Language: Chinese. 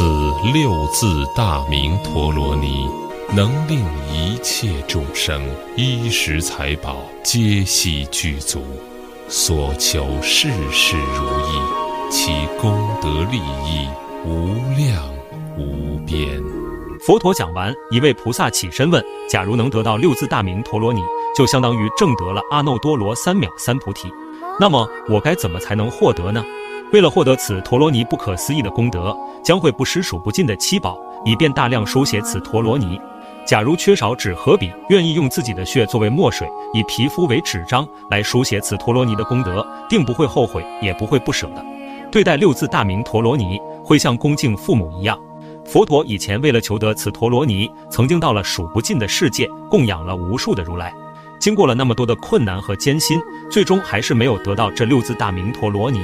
此六字大明陀罗尼，能令一切众生衣食财宝皆悉具足，所求事事如意，其功德利益无量无边。佛陀讲完，一位菩萨起身问：“假如能得到六字大明陀罗尼，就相当于证得了阿耨多罗三藐三菩提。那么我该怎么才能获得呢？”为了获得此陀罗尼不可思议的功德，将会不施数不尽的七宝，以便大量书写此陀罗尼。假如缺少纸和笔，愿意用自己的血作为墨水，以皮肤为纸张来书写此陀罗尼的功德，定不会后悔，也不会不舍的。对待六字大明陀罗尼，会像恭敬父母一样。佛陀以前为了求得此陀罗尼，曾经到了数不尽的世界，供养了无数的如来。经过了那么多的困难和艰辛，最终还是没有得到这六字大明陀罗尼。